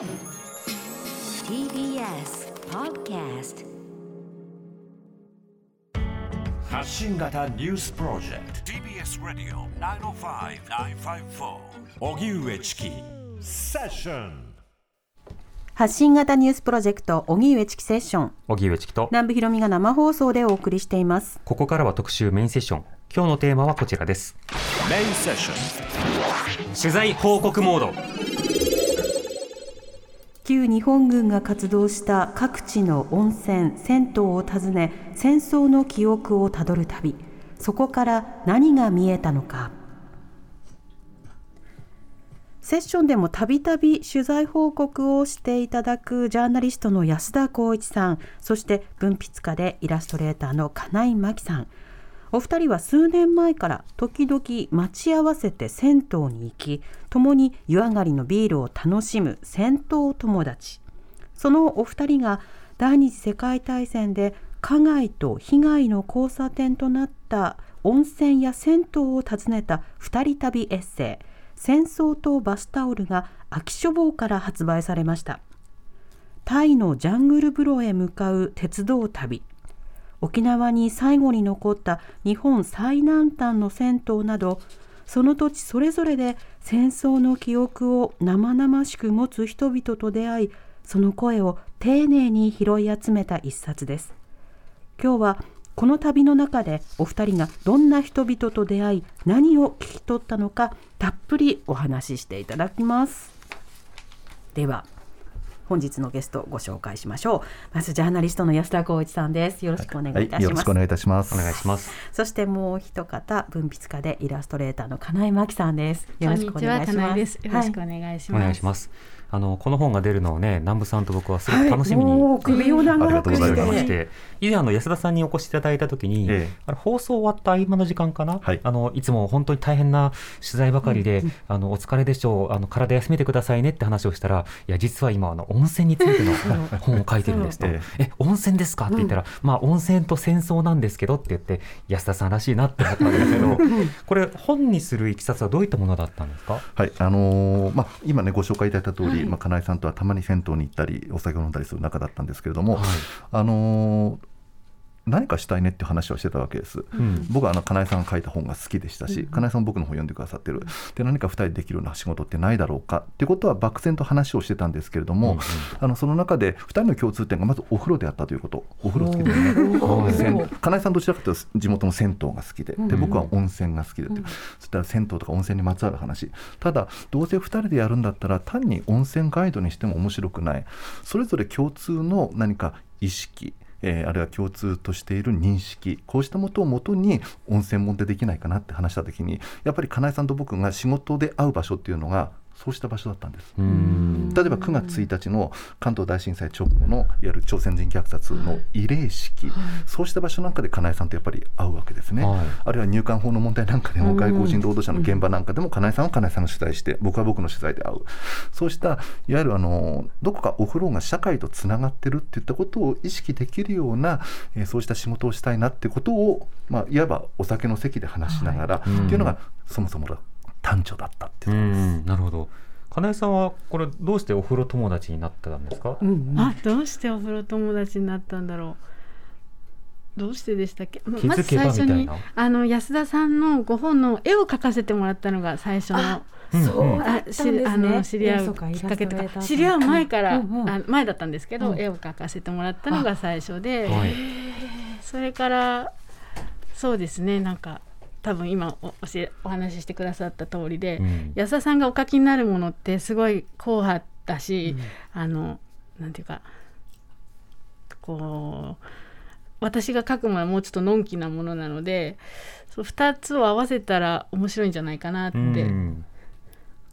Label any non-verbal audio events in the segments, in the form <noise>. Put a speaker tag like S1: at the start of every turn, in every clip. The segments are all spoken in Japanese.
S1: TBS Podcast
S2: 発信型ニュースプロジェクト。TBS ラディオ905-954おぎゅうえちきセッション。
S3: 発信型ニュースプロジェクト荻上チキセッション。
S4: 荻上チキと。
S3: 南部ひろみが生放送でお送りしています。
S4: ここからは特集メインセッション。今日のテーマはこちらです。
S2: メインセッション
S4: 取材報告モード
S3: 旧日本軍が活動した各地の温泉銭湯を訪ね戦争の記憶をたどる旅。そこから何が見えたのか。セッションでもたびたび取材報告をしていただくジャーナリストの安田光一さんそして文筆家でイラストレーターの金井真紀さん。お二人は数年前から時々待ち合わせて銭湯に行き共に湯上がりのビールを楽しむ銭湯友達。そのお二人が第二次世界大戦で加害と被害の交差点となった温泉や銭湯を訪ねた二人旅エッセイ「戦争とバスタオル」が秋書房から発売されました。タイのジャングル風呂へ向かう鉄道旅。沖縄に最後に残った日本最南端の銭湯などその土地それぞれで戦争の記憶を生々しく持つ人々と出会いその声を丁寧に拾い集めた一冊です。今日はこの旅の中でお二人がどんな人々と出会い何を聞き取ったのかたっぷりお話ししていただきます。では本日のゲストをご紹介しましょう。まずジャーナリストの安田光一さんです。よろしくお願いいたします、
S5: はい、よろしくお願いいたします。
S4: お願いします。
S3: そしてもう一方文筆家でイラストレーターの金井真紀さんです。よろしくお
S6: こんにちはい
S3: 願します
S6: 金井です。よろしくお願いします。
S4: お願いしますあのこの本が出るのをね南部さんと僕はすごく楽しみに
S3: もう首を長くし
S5: ありがとうございま
S4: してまして以前あの安田さんにお越しいただいた時に、
S5: ええ。
S4: あれ放送終わった合間の時間かな、
S5: はい。
S4: あのいつも本当に大変な取材ばかりで、あのお疲れでしょう。あの体休めてくださいねって話をしたらいや実は今あの温泉についての本を書いてるんですと。
S5: そう。
S4: え温泉ですか？って言ったら、まあ温泉と戦争なんですけどって言って安田さんらしいなって思ったんですけどこれ本にするいきさつはどういったものだったんですか？
S5: はいあのーまあ、今ねご紹介いただいた通り、まあ、金井さんとはたまに銭湯に行ったりお酒を飲んだりする仲だったんですけれども、
S4: はい。
S5: あのー何かしたいねって話をしてたわけです。
S4: うん。
S5: 僕はあの金井さんが書いた本が好きでしたし、金井さんも僕の本読んでくださってる。で何か2人でできるような仕事ってないだろうかっていうことは漠然と話をしてたんですけれども、
S4: うんうん。
S5: あのその中で2人の共通点がまずお風呂であったということ。お風呂好きでね。金井さんどちらかというと地元の銭湯が好きでで僕は温泉が好きでって、そしたら銭湯とか温泉にまつわる話。ただどうせ2人でやるんだったら単に温泉ガイドにしても面白くない。それぞれ共通の何か意識えーあるいは共通としている認識こうしたことをもとに温泉もんでできないかなって話した時にやっぱり金井さんと僕が仕事で会う場所っていうのがそうした場所だったんです。
S4: うん。
S5: 例えば9月1日の関東大震災直後のいわゆる朝鮮人虐殺の慰霊式、そうした場所なんかで金井さんとやっぱり会うわけですね、
S4: はい。
S5: あるいは入管法の問題なんかでも外国人労働者の現場なんかでも金井さんは金井さんの取材して僕は僕の取材で会う。そうしたいわゆるあのどこかお風呂が社会とつながってるっていったことを意識できるような、えーそうした仕事をしたいなってことを、まあ、いわばお酒の席で話しながら、っていうのがそもそもの短調だったっていううところです。
S4: んなるほど。金井さんはこれどうしてお風呂友達になったんですか、
S3: うん
S6: あ、どうしてお風呂友達になったんだろう。どうしてでしたっけ？ま
S4: 気づけば
S6: まず最初にあの安田さんのご本の絵を描かせてもらったのが最初の。
S4: うん
S3: そうだったん
S6: あし
S3: です
S6: あの
S3: ね
S6: 知り合うきっかけとか。知り合う前から、
S3: うんうん。
S6: あ前だったんですけど、
S3: うん。
S6: 絵を描かせてもらったのが最初で、
S4: はい。
S6: それからそうですねなんか多分今お教えお話ししてくださった通りで、
S4: うん。
S6: 安田さんがお書きになるものってすごい硬派だし、あのなんていうかこう私が書くものはもうちょっとのんきなものなのでそう2つを合わせたら面白いんじゃないかなって、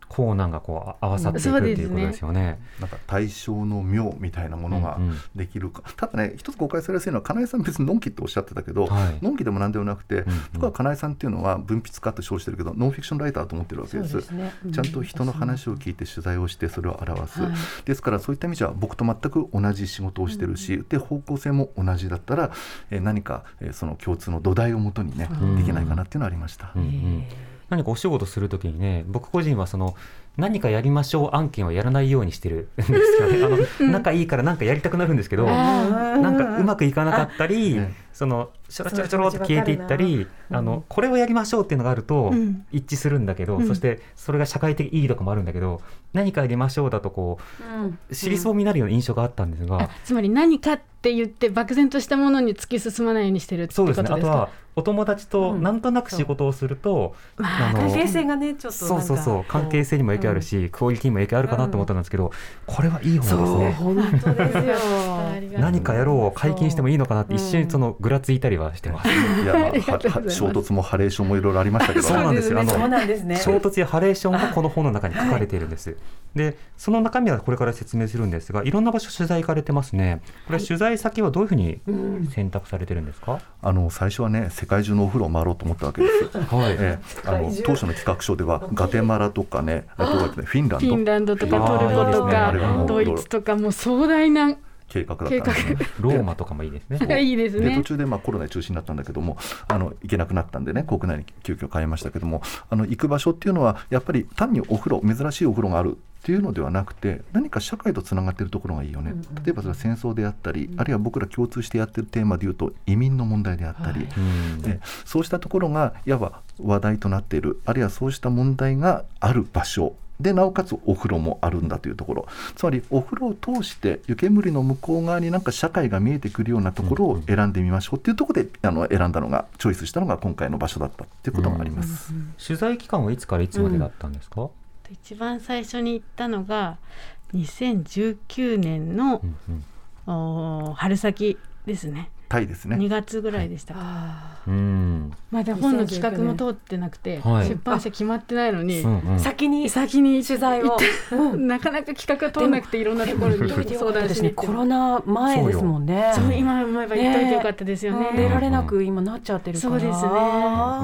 S4: うんコーナーがこう合わさっていくっていうことですよね。
S5: なんか対象の妙みたいなものが
S4: うんうん。
S5: できるか、ただね一つ誤解されやすいのは金井さん別にのんきっておっしゃってたけど、
S4: はい。
S5: のんきでもなんでもなくて、
S4: ん
S5: 僕は金井さんっていうのは文筆家と称してるけどノンフィクションライターと思ってるわけです。
S3: ね。うん
S5: ちゃんと人の話を聞いて取材をしてそれを表す、
S6: はい。
S5: ですからそういった意味じゃ僕と全く同じ仕事をしてるし、で方向性も同じだったら、えー何か、えーその共通の土台をもとにね、
S4: ん。
S5: できないかなっていうのはありました。
S4: うんうん何かお仕事するときにね僕個人はその何かやりましょう案件はやらないようにしてるんですよね。あの仲いいから何かやりたくなるんですけど、なんかうまくいかなかったり
S5: うん、
S4: そのちょろちょろちょろって消えていったり、あのこれをやりましょうっていうのがあると
S6: うん。
S4: 一致するんだけど、
S6: うん
S4: そしてそれが社会的意義とかもあるんだけど、何かやりましょうだとこう尻そうになるような印象があったんですが。
S6: あ、つまり何かって言って漠然としたものに突き進まないようにしてるってことですか？
S4: そうですね。あとはお友達となんとなく仕事をすると、
S6: まあ
S4: あの
S3: 関係性がねちょっと
S4: そうそうそう関係性にも影響あるし、クオリティにも影響あるかなと思ったんですけど、これはいい
S3: そう
S4: 方ですね。
S3: 本当ですよ。<laughs>
S4: 何かやろうを解禁してもいいのかなって一瞬そのぐらついたりはしてます。
S5: いや、まあ <laughs> 衝突もハレーションもいろいろありましたけど
S4: そうなんですよ。あの衝突やハレーションがこの本の中に書かれているんです。で、その中身はこれから説明するんですが、いろんな場所取材行かれてますね。これ取材先はどういうふうに選択されてるんですか？
S5: あの最初はね世界中のお風呂を回ろうと思ったわけです。
S4: はい。
S5: ええあの当初の企画書ではガテマラとかね、あとフィンランド
S6: フィンランドとかトルコとかドイツとかもう壮大な
S5: 計画だったんですね。
S4: ローマとかもいいですね。<laughs>
S6: いいですね
S5: で途。中でまあコロナで中止になったんだけどもあの行けなくなったんでね国内に急遽変えましたけどもあの行く場所っていうのはやっぱり単にお風呂珍しいお風呂があるっていうのではなくて何か社会とつながっているところがいいよね、例えばそれは戦争であったり、あるいは僕ら共通してやってるテーマでいうと移民の問題であったり、
S4: うん。
S5: でそうしたところがいわば話題となっているあるいはそうした問題がある場所でなおかつお風呂もあるんだというところつまりお風呂を通して湯煙の向こう側になんか社会が見えてくるようなところを選んでみましょうっていうところであの選んだのがチョイスしたのが今回の場所だったっていうことがあります。
S4: 取材期間はいつからいつまでだったんですか？
S6: 一番最初に行ったのが2019年の
S4: うんうん
S6: 春先ですね。
S5: タイですね。
S6: 2月ぐらいでしたか。
S4: うん。
S6: まだ本の企画も通ってなくて、
S4: はい。
S6: 出版社決まってないのに、
S4: うんうん。
S3: 先に
S6: 先に
S3: 取材を。
S6: なかなか企画が通らなくていろんなところに相談しに行って
S3: コロナ前ですもんね。
S6: そう今思えば言っといてよかったですよね。
S3: うん。出られなく今なっちゃってるから。
S6: そうですね。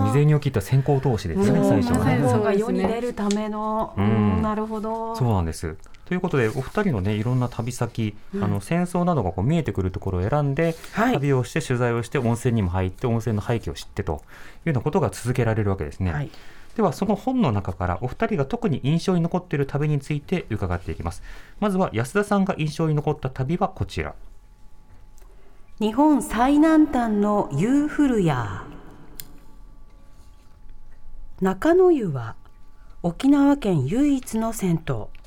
S4: 未然に起きた先行投資ですね、
S3: うん。
S4: 最初はね。
S6: まさに
S3: 本が世に出るための、
S4: うん
S3: うん。なるほど。
S4: そうなんです。ということでお二人のねいろんな旅先、あの戦争などがこう見えてくるところを選んで、
S3: はい
S4: 旅をして取材をして温泉にも入って温泉の背景を知ってというようなことが続けられるわけですね。
S3: はい
S4: ではその本の中からお二人が特に印象に残っている旅について伺っていきます。まずは安田さんが印象に残った旅はこちら。
S3: 日本最南端のユーフルヤ中野湯は沖縄県唯一の銭湯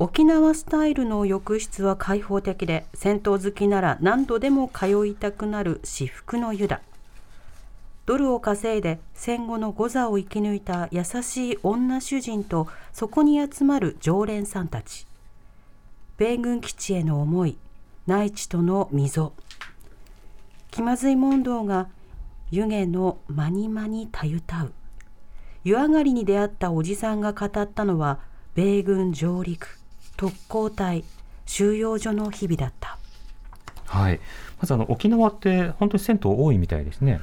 S3: 沖縄スタイルの浴室は開放的で銭湯好きなら何度でも通いたくなる至福の湯だ。ドルを稼いで戦後のゴザを生き抜いた優しい女主人とそこに集まる常連さんたち。米軍基地への思い内地との溝。気まずい問答が湯気のまにまにたゆたう。湯上がりに出会ったおじさんが語ったのは米軍上陸。特攻隊収容所の日々だった
S4: はい。まずあの沖縄って本当に銭湯多いみたいですね。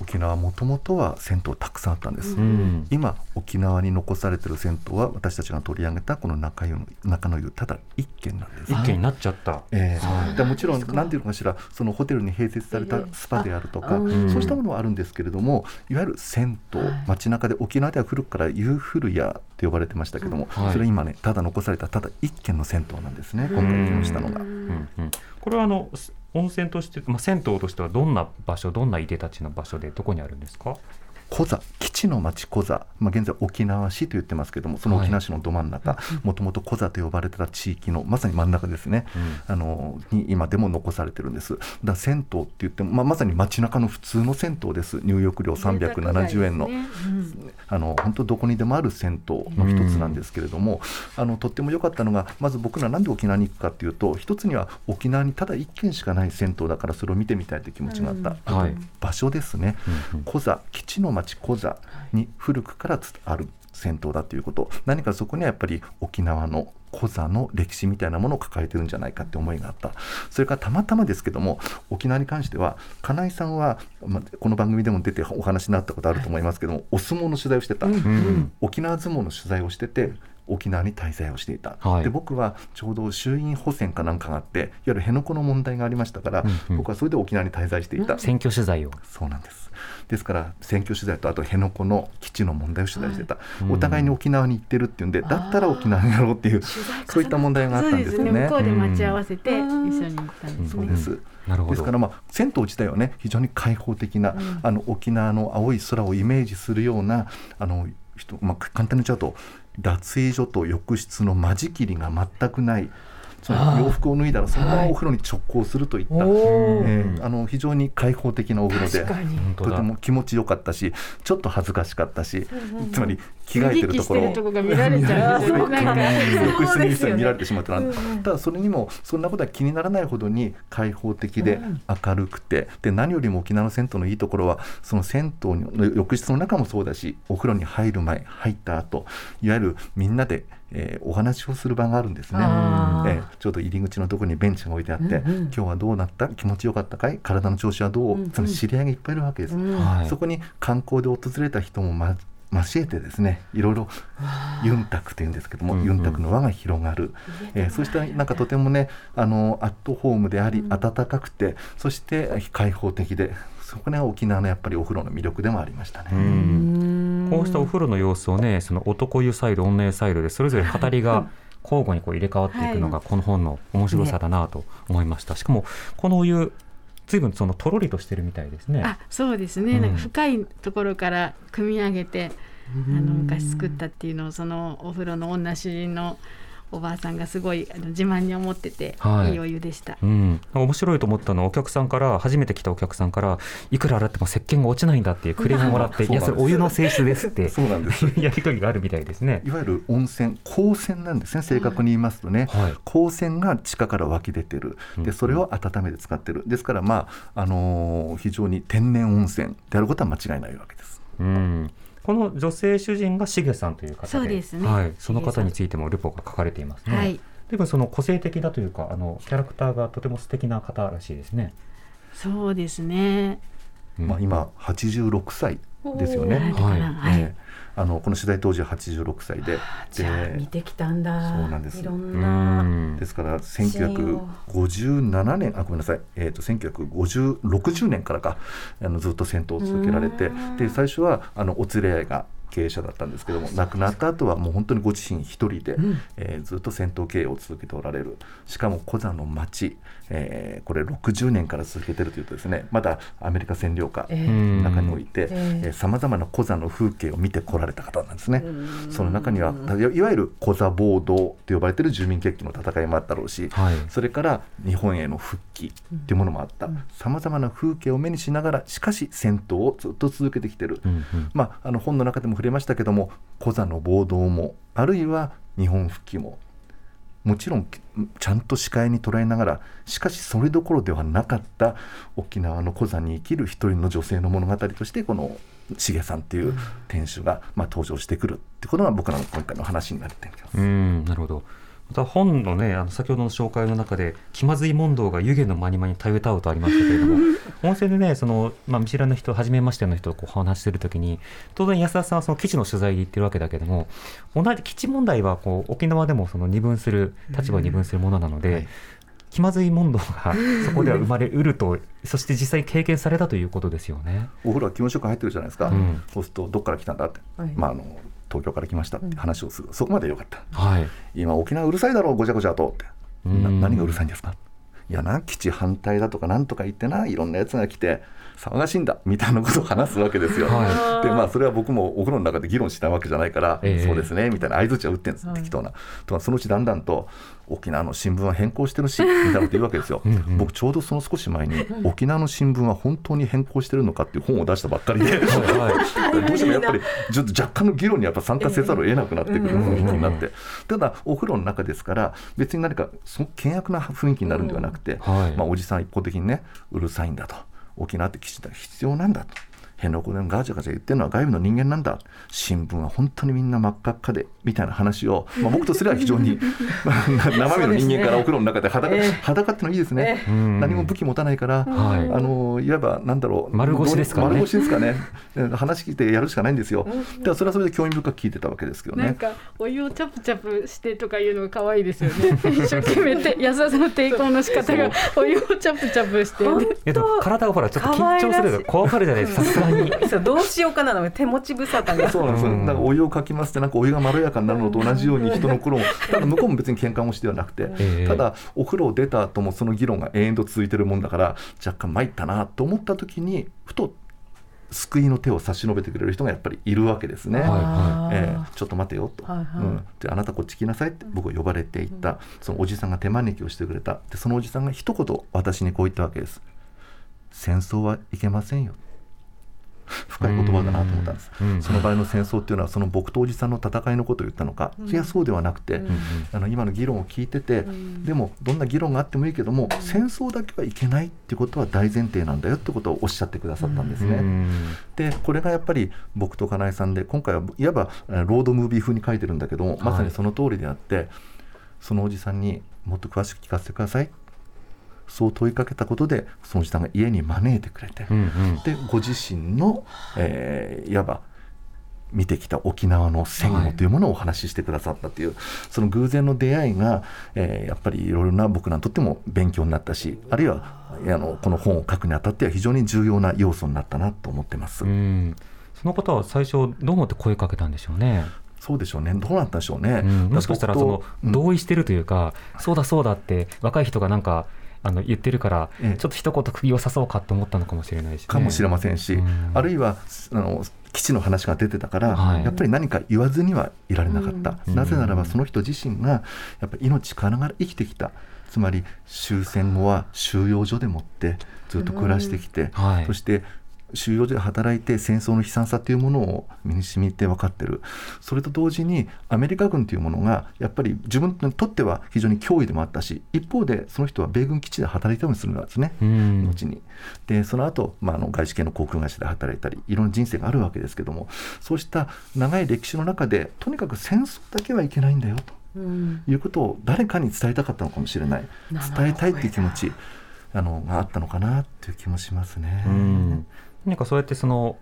S5: 沖縄もともとは銭湯たくさんあったんです、
S4: うん。
S5: 今沖縄に残されている銭湯は私たちが取り上げたこの中湯の中野湯ただ一軒なんです。
S4: 一軒になっちゃった。
S5: ええ。でもちろんなんていうのかしらそのホテルに併設されたスパであるとか、
S4: うん。
S5: そうしたものはあるんですけれどもいわゆる銭湯、街中で沖縄では古くからユーフルヤって呼ばれてましたけども、
S4: はい。
S5: それ今ねただ残されたただ一軒の銭湯なんですね今回来ましたのが。
S4: うん。うん、これはあのす温泉として、まあ、銭湯としてはどんな場所どんないでたちの場所でどこにあるんですか？
S5: コザ基地の町コザ、まあ、現在沖縄市と言ってますけどもその沖縄市のど真ん中もともとコザと呼ばれてた地域のまさに真ん中ですね、あのに今でも残されてるんです。だ銭湯って言っても、まあ、まさに街中の普通の銭湯です。入浴料370円の、あの本当どこにでもある銭湯の一つなんですけれども、あのとっても良かったのがまず僕らなんで沖縄に行くかっていうと一つには沖縄にただ一軒しかない銭湯だからそれを見てみたいという気持ちがあった、あと
S4: はい。
S5: 場所ですね、
S4: うんうん。
S5: コザ基地の町コザに古くからつある銭湯だということ。何かそこにはやっぱり沖縄のコザの歴史みたいなものを抱えてるんじゃないかって思いがあった。それからたまたまですけども沖縄に関しては金井さんは、まあ、この番組でも出てお話になったことあると思いますけども、お相撲の取材をしてた、
S4: うん。
S5: 沖縄相撲の取材をしてて沖縄に滞在をしていた、
S4: はい。
S5: で僕はちょうど衆院補選かなんかがあっていわゆる辺野古の問題がありましたから、
S4: うんうん。
S5: 僕はそれで沖縄に滞在していた、
S4: 選挙取材を。
S5: そうなんです。ですから選挙取材とあと辺野古の基地の問題を取材してた、
S4: うん。
S5: お互いに沖縄に行ってるっていうんでだったら沖縄にやろうっていうそういった問題があったんですよね。
S6: そうですね。向こうで待ち合わせて一
S3: うん。
S6: 緒に行ったんですね。
S5: そうです、
S4: なるほど。
S5: ですから、まあ、銭湯自体はね非常に開放的な、あの沖縄の青い空をイメージするようなあの人、まあ、簡単に言っちゃうと脱衣所と浴室の間仕切りが全くないその洋服を脱いだらそのままお風呂に直行するといった、
S3: おー。
S5: えーあの非常に開放的なお風呂でとても気持ちよかったしちょっと恥ずかしかったし、つまり着替えてるところ
S6: 脱ぎ着してるとこが見られちゃう。ん。ですよねなんか。
S5: 浴室に見られてしまってな。んただそれにもそんなことは気にならないほどに開放的で明るくてで何よりも沖縄の銭湯のいいところはその銭湯の浴室の中もそうだしお風呂に入る前入った後いわゆるみんなで、えーお話をする場があるんですね。えーちょうど入り口のところにベンチが置いてあって、
S3: うんうん。
S5: 今日はどうなった？気持ちよかったかい？体の調子はどう、
S3: うんうん。
S5: その知り合いがいっぱいいるわけです。
S4: はい。
S5: そこに観光で訪れた人もま交えてですねいろいろユンタクというんですけども、
S4: うんうん。
S5: ユンタクの輪が広がる、えーそうしたなんかとてもねあのアットホームであり、温かくてそして開放的でそこが沖縄のやっぱりお風呂の魅力でもありましたね。
S4: うん。こうしたお風呂の様子をねその男湯サイド女湯サイドでそれぞれ語りが交互にこう入れ替わっていくのがこの本の面白さだなと思いました、しかもこのお湯随分そのとろりとしてるみたいですね。
S6: あそうですね、
S4: うん。
S6: なんか深いところから組み上げてあの昔作ったっていうのをそのお風呂の女主人のおばあさんがすごいあの自慢に思ってて、
S4: はい。
S6: い、いお湯でした。
S4: うん、面白いと思ったのはお客さんから初めて来たお客さんからいくら洗っても石鹸が落ちないんだっていうクレームをもらっていやそれお湯の性質ですって。<laughs>
S5: そうなんです。<laughs>
S4: やり取りがあるみたいですね。
S5: い。わゆる温泉光泉なんですね正確に言いますとね、
S4: はい。
S5: 光泉が地下から湧き出てる。
S4: うん。
S5: でそれを温めて使ってる。ですからまあ、あのー非常に天然温泉であることは間違いないわけです。
S4: うん、この女性主人がしげさんという方で
S6: そうですね
S4: はい、その方についてもルポが書かれていますね。
S6: はい、
S4: でもその個性的だというかあのキャラクターがとても素敵な方らしいですね。
S6: そうですね。
S4: うん
S5: まあ、今86歳ですよね。
S6: はい
S4: は
S5: あのこの取材当時は86歳で。
S3: じゃあ見てきたんだ。
S5: そうなんです。
S3: いろ
S4: うん
S3: な、
S4: ん。
S5: ですから1957年あごめんなさい、えー、と1960年からかあのずっと戦闘を続けられて。で最初はあのお連れ合いが経営者だったんですけども亡くなった後はもう本当にご自身一人で、えーずっと戦闘経営を続けておられる。しかもコザの町、えーこれ60年から続けてるというとですね。まだアメリカ占領下の中において
S3: え
S5: さまざまなコザの風景を見てこられた方なんですね。その中にはいわゆるコザ暴動と呼ばれている住民決起の戦いもあったろうし、
S4: はい。
S5: それから日本への復帰っていうものもあった。さまざまな風景を目にしながらしかし戦闘をずっと続けてきてる、
S4: うんうん。
S5: まあ、あの本の中でも触れましたけどもコザの暴動もあるいは日本復帰ももちろんちゃんと視界に捉えながらしかしそれどころではなかった沖縄のコザに生きる一人の女性の物語としてこのしげさんっていう店主が、まあ、登場してくるってことが僕らの今回の話になっています。
S4: うんなるほど。また本のねあの先ほどの紹介の中で気まずい問答が湯気の間に間にたゆたうとありましたけれども <laughs> 温泉でねその、まあ、見知らぬ人初めましての人とこう話してる時に当然安田さんはその基地の取材で行ってるわけだけども同じ基地問題はこう沖縄でもその二分する立場を二分するものなので、
S5: はい。
S4: 気まずい問答がそこでは生まれうると <laughs> そして実際に経験されたということですよね。
S5: お風呂は気持ちよく入ってるじゃないですか、
S4: うん。
S5: そうするとどっから来たんだって、
S3: はい。
S5: まあ、あの東京から来ましたって話をする、そこまでよかった。
S4: はい、
S5: 今沖縄うるさいだろうごちゃごちゃとって。何がうるさいんですか？いやな基地反対だとかなんとか言ってないろんなやつが来て騒がしいんだみたいなことを話すわけですよ。
S4: は
S5: でまあそれは僕もお風呂の中で議論したわけじゃないから、
S4: ええ
S5: そうですねみたいな相づちは打ってんです、
S3: はい
S5: 適当な。とかそのうちだんだんと沖縄の新聞は変更してるしみたいなこと言うわけですよ。
S4: うんうん
S5: 僕ちょうどその少し前に沖縄の新聞は本当に変更してるのかっていう本を出したばっかりで。
S4: はいはい <laughs>
S5: どうしてもやっぱりちょっと若干の議論にやっぱ参加せざるを得なくなってくる雰囲気になってただお風呂の中ですから別に何かその険悪な雰囲気になるんではなくて、
S4: はい
S5: まあ、おじさん一方的にねうるさいんだと沖縄って基地が必要なんだと。変なことガチャガチャ言ってるのは外部の人間なんだ。新聞は本当にみんな真っ赤っかでみたいな話を、まあ、僕とすれば非常に <laughs> 生身の人間からお風呂の中で裸,、裸ってのいいですね、何も武器持たないから、
S4: はい。
S5: あのいわばなんだろう
S4: 丸腰ですからね
S5: 丸腰ですかね。<laughs> 話聞いてやるしかないんですよ、だからそれはそれで興味深く聞いてたわけですけどね。
S6: なんかお湯をチャプチャプしてとかいうのが可愛いですよね。一生懸命て安田さんの抵抗の仕方がお湯をチャプチャプして。
S3: 本
S4: いやでも体がほらちょっと緊張すると怖がるじゃないですかに。
S3: そうどうしようかなの手持ち無沙汰が。
S5: そうなんですよ、
S4: うん。
S5: だからお湯をかきますってなんかお湯がまろやかになるのと同じように人の心も <laughs> ただ向こうも別に喧嘩もしてはなくて、
S4: ええ。
S5: ただお風呂を出た後もその議論が延々と続いてるもんだから若干参ったなと思った時にふと救いの手を差し伸べてくれる人がやっぱりいるわけですね。
S4: はい
S3: あー
S5: ええ。ちょっと待てよと、
S3: はいはい。
S5: うん、であなたこっち来なさいって僕は呼ばれていった、そのおじさんが手招きをしてくれた。でそのおじさんが一言私にこう言ったわけです。戦争はいけませんよ深い言葉だなと思ったんです、
S4: うん
S5: その場合の戦争っていうのはその僕とおじさんの戦いのことを言ったのか、いやそうではなくて、あの今の議論を聞いてて、でもどんな議論があってもいいけども、戦争だけはいけないってことは大前提なんだよってことをおっしゃってくださったんですね。
S4: うん
S5: でこれがやっぱり僕と金井さんで今回はいわばえーロードムービー風に書いてるんだけども、まさにその通りであってそのおじさんにもっと詳しく聞かせてくださいそう問いかけたことでそのおじさんが家に招いてくれて、
S4: うんうん
S5: でご自身の、えーいわば見てきた沖縄の戦後というものをお話ししてくださったという、その偶然の出会いが、えーやっぱりいろいろな僕らにとっても勉強になったしあるいはあのこの本を書くにあたっては非常に重要な要素になったなと思ってます。
S4: うんその方は最初どう思って声かけたんでしょうね？
S5: そうでしょうねどうなったんでしょうね。
S4: うんもしかしたらその同意してるというか、そうだそうだって若い人がなんかあの言ってるから、
S5: ええ
S4: ちょっと一言釘を刺そうかと思ったのかもしれないし、ね、
S5: かもしれませんし、
S4: うん。
S5: あるいはあの基地の話が出てたから、
S4: はい。
S5: やっぱり何か言わずにはいられなかった、
S4: うん。
S5: なぜならばその人自身がやっぱり命からがら生きてきた。つまり終戦後は収容所でもってずっと暮らしてきて、
S4: はい。
S5: そして収容所で働いて戦争の悲惨さというものを身に染みて分かってる。それと同時にアメリカ軍というものがやっぱり自分にとっては非常に脅威でもあったし一方でその人は米軍基地で働いたりもするんですね。
S4: うん。
S5: 後に。でその後、まあ、あの外資系の航空会社で働いたりいろんな人生があるわけですけどもそうした長い歴史の中でとにかく戦争だけはいけないんだよと。
S3: うん。
S5: いうことを誰かに伝えたかったのかもしれない。伝えたいっていう気持ちあのがあったのかなっていう気もしますね。
S4: うん何かそうやってその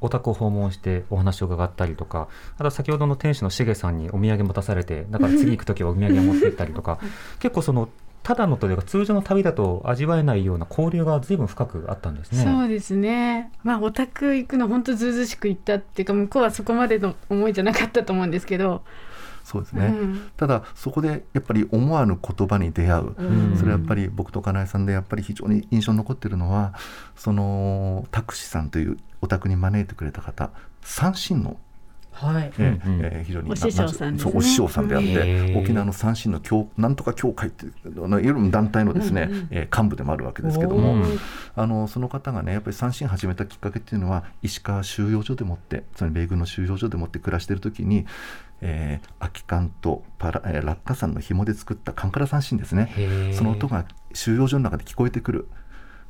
S4: お宅を訪問してお話を伺ったりとかあとは先ほどの店主のしげさんにお土産持たされてだから次行く時はお土産を持って行ったりとか <laughs> 結構そのただのというか通常の旅だと味わえないような交流が随分深くあったんですね。
S6: そうですね。まあオタク行くの本当ずうずうしく行ったっていうか向こうはそこまでの思いじゃなかったと思うんですけど。
S5: そうですね、
S6: うん。
S5: ただそこでやっぱり思わぬ言葉に出会う、
S4: ん。
S5: それはやっぱり僕と金井さんでやっぱり非常に印象に残ってるのはそのタクシさんというお宅に招いてくれた方。三神の
S3: はい。
S5: え
S4: うん。うん
S5: えー非常に
S6: お師匠さんですね。
S5: そうお師匠さんであっ
S4: へ
S5: て
S4: ー
S5: 沖縄の三神の教なんとか協会っていうあのいろいろ団体のですね、えー幹部でもあるわけですけども、
S4: うん
S5: あのその方がねやっぱり三神始めたきっかけっていうのは石川収容所でもってつまり米軍の収容所でもって暮らしている時に、えー空き缶とパラ、えー落下傘の紐で作ったカンカラ三神ですね。その音が収容所の中で聞こえてくる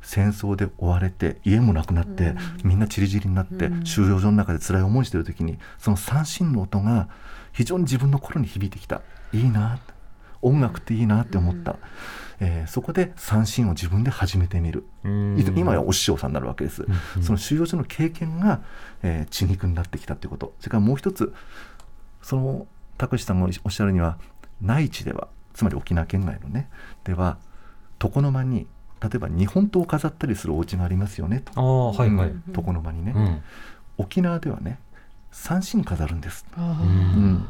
S5: 戦争で追われて家もなくなって、みんな散り散りになって、収容所の中で辛い思いしてる時にその三振の音が非常に自分の心に響いてきた。いいな音楽っていいなって思った、えーそこで三振を自分で始めてみる、
S4: うん。
S5: 今やお師匠さんになるわけです、その収容所の経験が、えー血肉になってきたということ。それからもう一つその拓司さんがおっしゃるには内地ではつまり沖縄県外のねでは床の間に例えば日本刀を飾ったりするお家がありますよねと。
S4: ああはいはい。
S5: の間にね、
S4: うん。
S5: 沖縄ではね三神飾るんです、
S6: あ
S4: う
S5: うん。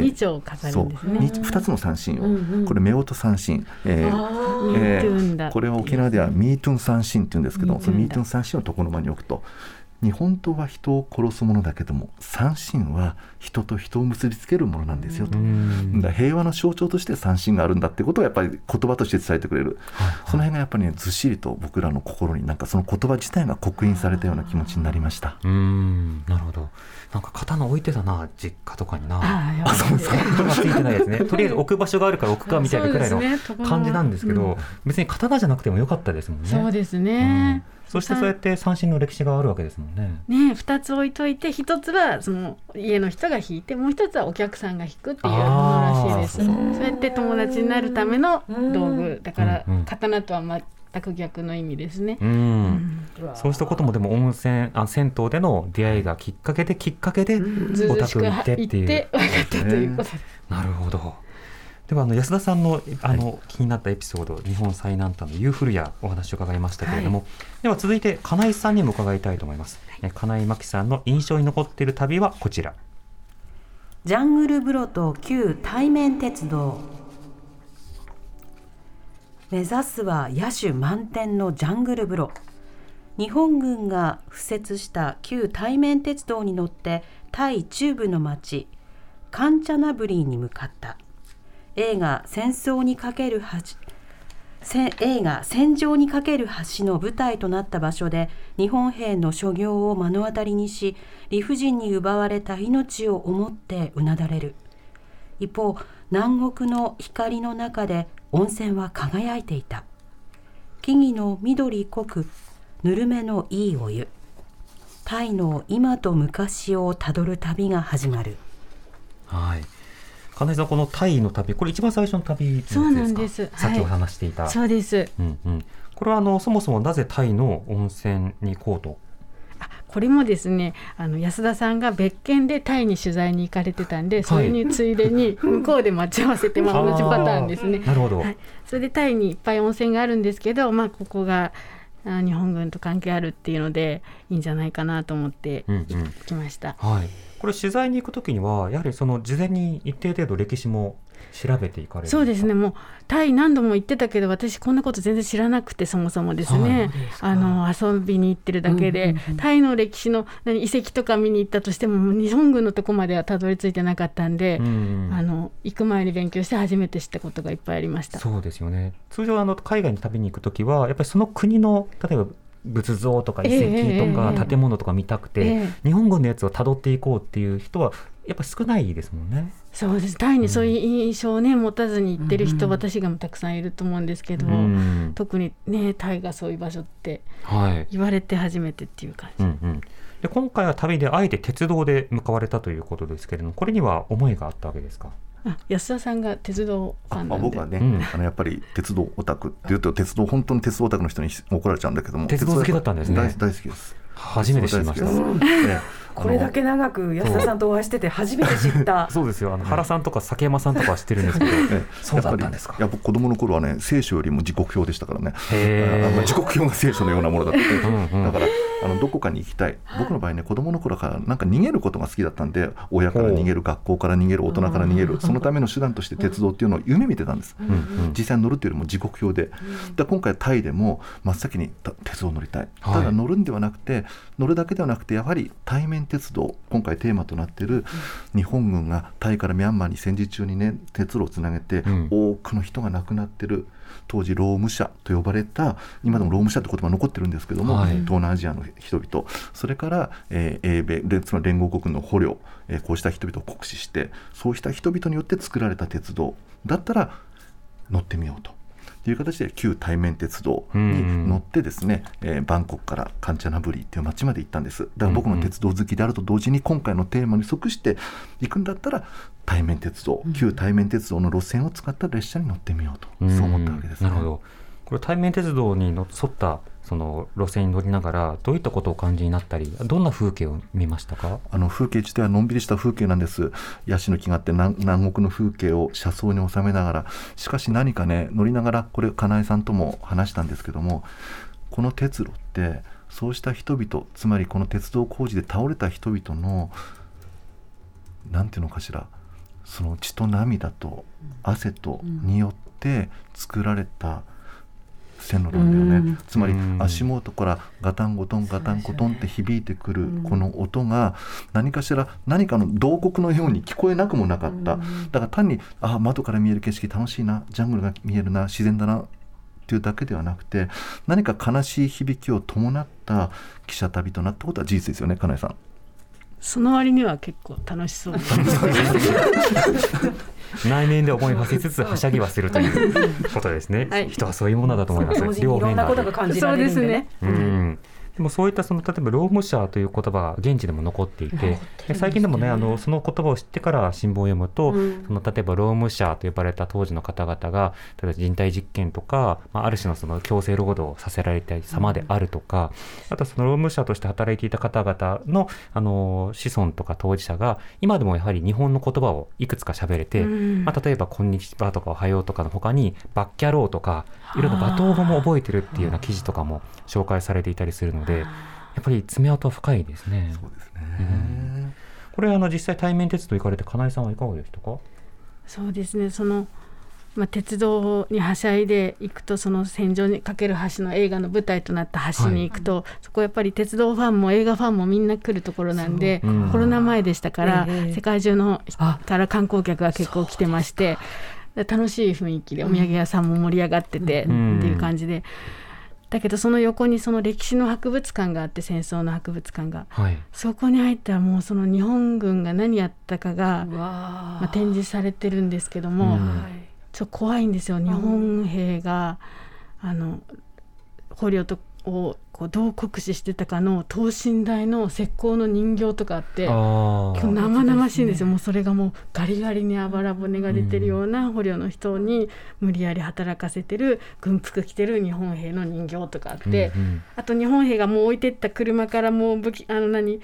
S6: 二丁飾るんですね。
S5: そう。に二つの三神を、
S3: うんうん。
S5: これ夫婦三神、えー
S6: ミー
S5: これは沖縄ではミートゥン三神って言うんですけど
S6: ミートゥンだ。
S5: そのミートゥン三神を床の間に置くと日本刀は人を殺すものだけども三神は人と人を結びつけるものなんですよと、
S4: うん
S5: だから平和の象徴として三神があるんだってことをやっぱり言葉として伝えてくれる、その辺がやっぱりねずっしりと僕らの心になんかその言葉自体が刻印されたような気持ちになりました。
S4: うんなるほど。なんか刀置いてたな実家とかにな。
S6: ああ、
S5: そうですか
S4: 刀がついてないですね。<laughs> とりあえず置く場所があるから置くかみたいなくらいの感じなんですけど、別に刀じゃなくてもよかったですもんね。
S6: そうですね。
S4: そしてそうやって三振の歴史があるわけですもんね。
S6: ね、2つ置いといて1つはその家の人が弾いてもう1つはお客さんが弾くっていうものらしいです。そうやって友達になるための道具だから
S4: うんうん
S6: 刀とは全く逆の意味ですね。
S4: うん。そうしたこともでも温泉あ銭湯での出会いがきっかけできっかけでお宅行って
S6: 行って
S4: っていう。なるほど。ではあの安田さんのあの、気になったエピソード日本最南端のユーフルヤお話を伺いましたけれども、では続いて金井さんにも伺いたいと思います。え金井真紀さんの印象に残っている旅はこちら。
S3: ジャングル風呂と旧対面鉄道。目指すは野手満点のジャングル風呂日本軍が敷設した旧対面鉄道に乗ってタイ中部の町カンチャナブリーに向かった映画「戦争にかける橋」映画「戦場にかける橋」の舞台となった場所で日本兵の所業を目の当たりにし理不尽に奪われた命を思ってうなだれる。一方南国の光の中で温泉は輝いていた。木々の緑濃くぬるめのいいお湯。タイの今と昔をたどる旅が始まる。
S4: はい。金井さんこのタイの旅これ一番最初の旅ですか？
S6: そうなんです
S4: さっきお話していた。
S6: そうです。
S4: うんうん。これはあのそもそもなぜタイの温泉に行こうと？
S6: あこれもですねあの安田さんが別件でタイに取材に行かれてたんで、それについでに <laughs> 向こうで待ち合わせて、まあ、同じパターンですね。
S4: なるほど。
S6: はい、それでタイにいっぱい温泉があるんですけど、まあ、ここがあ日本軍と関係あるっていうのでいいんじゃないかなと思って
S4: うんうん。
S6: 来ました。
S4: はい。これ取材に行くときにはやはりその事前に一定程度歴史も調べていかれるん
S6: そうですね。もうタイ何度も行ってたけど私こんなこと全然知らなくてそもそもですね、あの遊びに行ってるだけで、タイの歴史の何遺跡とか見に行ったとしても日本軍のとこまではたどり着いてなかったんで、
S4: うんうん
S6: あの行く前に勉強して初めて知ったことがいっぱいありました。
S4: そうですよね。通常あの海外に旅に行くときはやっぱりその国の例えば仏像とか遺跡と
S6: ええ
S4: か
S6: ええ
S4: 建物とか見たくて、
S6: ええ。
S4: 日本軍のやつをたどっていこうっていう人はやっぱり少ないですもんね。
S6: そうです。タイにそういう印象をね持たずに行ってる人、私がもたくさんいると思うんですけど、
S4: うん。
S6: 特にねタイがそういう場所って
S4: はい。
S6: 言われて初めてっていう感じ。
S4: うんうん、で今回は旅であえて鉄道で向かわれたということですけれどもこれには思いがあったわけですか？
S6: あ安田さんが鉄道ファ
S5: あ
S6: ンなんで。
S5: まあ僕はね、
S4: うん。
S5: あのやっぱり鉄道オタクっていうと鉄道本当に鉄道オタクの人に怒られちゃうんだけども
S4: 鉄道好きだったんですね。
S5: 大大好きです。
S4: 初めて知りました。
S5: 鉄道大好きですええ
S3: これだけ長く安田さんとお会いしてて初めて知った。<laughs>
S4: そうですよ。あの原さんとか崎山さんとかは知ってるんですけど。
S5: ええ
S4: そうだったんですか。
S5: やっぱ子供の頃はね聖書よりも時刻表でしたからね。時刻表が聖書のようなものだった
S4: んうん。
S5: だからあのどこかに行きたい。僕の場合ね子供の頃からなんか逃げることが好きだったんで親から逃げる学校から逃げる大人から逃げるそのための手段として鉄道っていうのを夢見てたんです。実際に乗るっていうよりも時刻表で、で今回タイでも真っ先にた鉄道を乗りたい、
S4: はい。
S5: ただ乗るんではなくて乗るだけではなくてやはり対面鉄道今回テーマとなっている日本軍がタイからミャンマーに戦時中にね鉄路をつなげて、
S4: うん。
S5: 多くの人が亡くなってる当時ローム社と呼ばれた今でもローム社って言葉残ってるんですけども、
S4: はい。
S5: 東南アジアの人々。それから、えー英米でつまり連合国の捕虜、えーこうした人々を酷使してそうした人々によって作られた鉄道だったら乗ってみようと。という形で旧対面鉄道に乗ってですね、えーバンコクからカンチャナブリーっていう町まで行ったんです。だから僕の鉄道好きであると同時に今回のテーマに即して行くんだったら対面鉄道、旧対面鉄道の路線を使った列車に乗ってみようと、
S4: うん。
S5: そう思ったわけですね。
S4: なるほど。これ対面鉄道にの沿ったその路線に乗りながらどういったことをお感じになったりどんな風景を見ましたか？
S5: あの風景自体はのんびりした風景なんです。ヤシの木があって南南国の風景を車窓に収めながらしかし何かね乗りながらこれ金井さんとも話したんですけどもこの鉄路ってそうした人々つまりこの鉄道工事で倒れた人々のなんていうのかしらその血と涙と汗とによって作られた線路なんだよね、
S3: うん。
S5: つまり
S4: うん。
S5: 足元からガタンゴトンガタンゴトンって響いてくるこの音が何かしら何かの洞窟のように聞こえなくもなかった、だから単にあ窓から見える景色楽しいなジャングルが見えるな自然だなっていうだけではなくて何か悲しい響きを伴った汽車旅となったことは事実ですよね金井さん。
S6: その割には結構楽しそう。な <laughs>
S4: 内面で思いを馳せつつはしゃぎはするということですね、
S6: はい。
S4: 人はそういうものだと思います。
S3: 同時にいろんなことが感じられるんでね。
S6: そうですね。
S4: うんでもそういったその例えば労務者という言葉が現地でも残っていて、で最近でもねあのその言葉を知ってから新聞を読むと、その例えば労務者と呼ばれた当時の方々が例えば人体実験とか、まあ、ある種のその強制労働をさせられた様であるとか、あとその労務者として働いていた方々のあの子孫とか当事者が今でもやはり日本の言葉をいくつか喋れて、
S6: うん。
S4: まあ、例えば「こんにちは」とか「おはよう」とかの他に「バッキャロー」とかいろんな罵倒語も覚えてるっていうような記事とかも紹介されていたりするのでやっぱり爪痕は深いですね。
S5: そうですね、
S4: これあの実際対面鉄道行かれて金井さんはいかがでしたか？
S6: そうですね。その、まあ、鉄道にはしゃいで行くとその戦場にかける橋の映画の舞台となった橋に行くと、そこやっぱり鉄道ファンも映画ファンもみんな来るところなんで、
S4: そう。うん。
S6: コロナ前でしたから、
S3: ええ。
S6: 世界中の
S3: あ。
S6: から観光客が結構来てましてで楽しい雰囲気でお土産屋さんも盛り上がってて、
S4: うん。
S6: っていう感じで。だけどその横にその歴史の博物館があって戦争の博物館が。
S4: はい。
S6: そこに入ったらもうその日本軍が何やったかが、
S3: わ
S6: まあ、展示されてるんですけども、
S4: うん。
S6: ちょっと怖いんですよ。日本兵が、あの捕虜とをこうどう酷使してたかの等身大の石膏の人形とかあって
S4: あ
S6: 今日
S4: あ。
S6: 生々しいんですよもうそれがもうガリガリにあばら骨が出てるような捕虜の人に無理やり働かせてる軍服着てる日本兵の人形とかあって。
S4: うんうん
S6: あと日本兵がもう置いてった車からもう武器あの何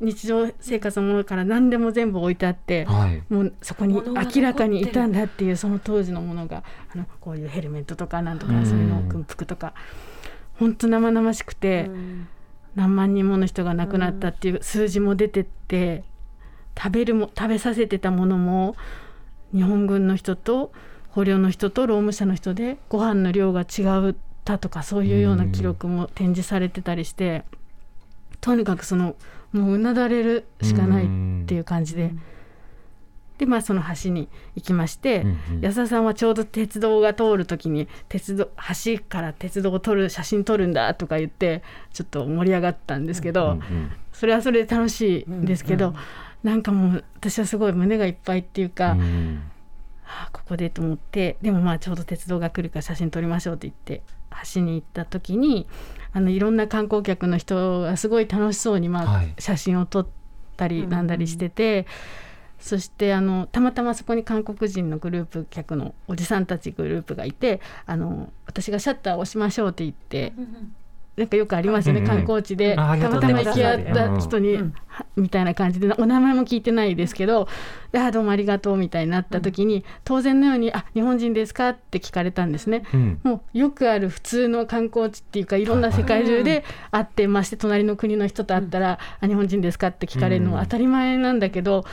S6: 日常生活のものから何でも全部置いてあって、
S4: はい。
S6: もうそこに明らかにいたんだっていうその当時のものがあのこういうヘルメットとかなんとか
S4: うん
S6: そういうの軍服とか本当生々しくて、何万人もの人が亡くなったっていう数字も出てって食べるも食べさせてたものも日本軍の人と捕虜の人と労務者の人でご飯の量が違ったとかそういうような記録も展示されてたりしてとにかくそのもううなだれるしかないっていう感じで。でまあその橋に行きまして、
S4: うんうん。
S6: 安田さんはちょうど鉄道が通る時に鉄道橋から鉄道を撮る写真撮るんだとか言ってちょっと盛り上がったんですけど、
S4: うんうん
S6: それはそれで楽しいんですけど、なんかもう私はすごい胸がいっぱいっていうか、
S4: うん。
S6: はあここでと思ってでもまあちょうど鉄道が来るから写真撮りましょうって言って橋に行った時にあのいろんな観光客の人がすごい楽しそうにまあ、
S4: はい。
S6: 写真を撮ったりなんだりしてて。そしてあのたまたまそこに韓国人のグループ客のおじさんたちグループがいてあの私がシャッターを押しましょうって言って、なんかよくありますよね、
S4: うん。うん。
S6: 観光地でた
S4: ま
S6: たま行き合った人に、
S3: うん。
S6: はみたいな感じでお名前も聞いてないですけど「であどうもありがとう」みたいになった時に、当然のように「あ日本人ですか?」って聞かれたんですね。
S4: うん。
S6: もうよくある普通の観光地っていうかいろんな世界中で会ってまして隣の国の人と会ったら「あ日本人ですか?」って聞かれるのは当たり前なんだけど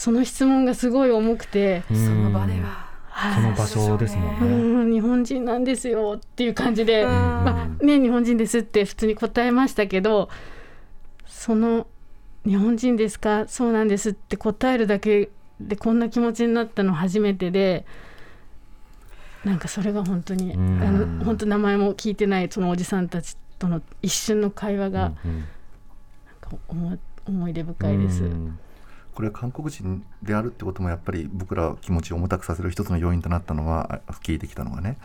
S6: その質問がすごい重くて
S4: うん
S3: その場では。
S4: その場所ですも「んね。
S6: うん日本人なんですよ」っていう感じで、
S3: うん
S6: まあね日本人ですって普通に答えましたけどその「日本人ですか？そうなんです」って答えるだけでこんな気持ちになったの初めてで。なんかそれが本当に、
S4: うん
S6: あの本当名前も聞いてないそのおじさんたちとの一瞬の会話が
S4: うんうん
S6: なんか思い思い出深いです。
S4: うん
S5: これは韓国人であるってこともやっぱり僕ら気持ちを重たくさせる一つの要因となったのはあ聞いてきたのがね。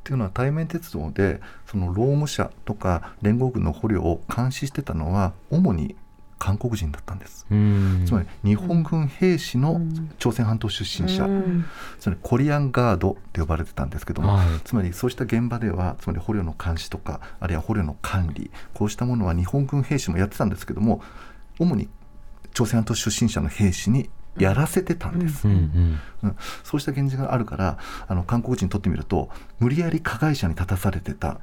S5: っていうのは対面鉄道でその労務者とか連合軍の捕虜を監視してたのは主に韓国人だったんです。
S4: うん。
S5: つまり日本軍兵士の朝鮮半島出身者、
S3: うん。
S5: つまりコリアンガードって呼ばれてたんですけども、
S4: はい。
S5: つまりそうした現場ではつまり捕虜の監視とかあるいは捕虜の管理こうしたものは日本軍兵士もやってたんですけども主に朝鮮半島出身者の兵士にやらせてたんです、
S4: うんうん
S5: うん。そうした現実があるからあの韓国人にとってみると無理やり加害者に立たされてた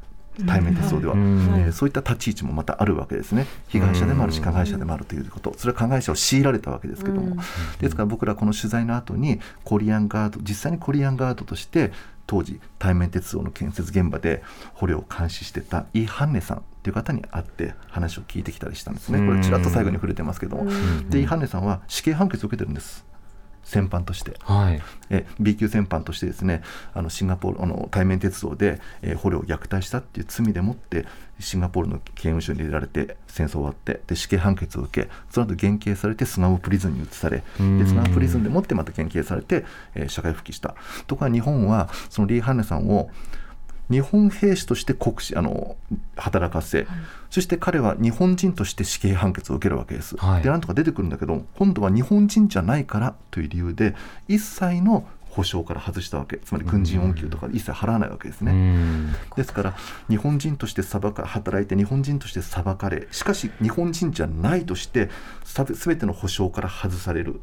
S5: 対面鉄道では、
S4: うん
S5: えーそういった立ち位置もまたあるわけですね。被害者でもあるし加害者でもあるということ。それは加害者を強いられたわけですけども、ですから僕らこの取材の後にコリアンガード実際にコリアンガードとして当時対面鉄道の建設現場で捕虜を監視してたイ・ハンネさんという方に会って話を聞いてきたりしたんですねこれちらっと最後に触れてますけども、でイ・ハンネさんは死刑判決を受けてるんです戦犯として。
S4: はい。
S5: え B 級戦犯としてですねあのシンガポールあの対面鉄道で、えー捕虜を虐待したっていう罪でもってシンガポールの刑務所に入れられて戦争終わってで死刑判決を受けその後減刑されてスナムプリズンに移され
S4: うん。
S5: でスナムプリズンでもってまた減刑されて、えー社会復帰した。とか日本はそのリー・ハンネさんを日本兵士として国士あの働かせ、そして彼は日本人として死刑判決を受けるわけです。
S4: はい。
S5: でなんとか出てくるんだけど今度は日本人じゃないからという理由で一切の保障から外したわけ。つまり軍人恩給とか一切払わないわけですね。
S4: うん。
S5: ですから日本人として裁か働いて日本人として裁かれしかし日本人じゃないとしてさ全ての保障から外される。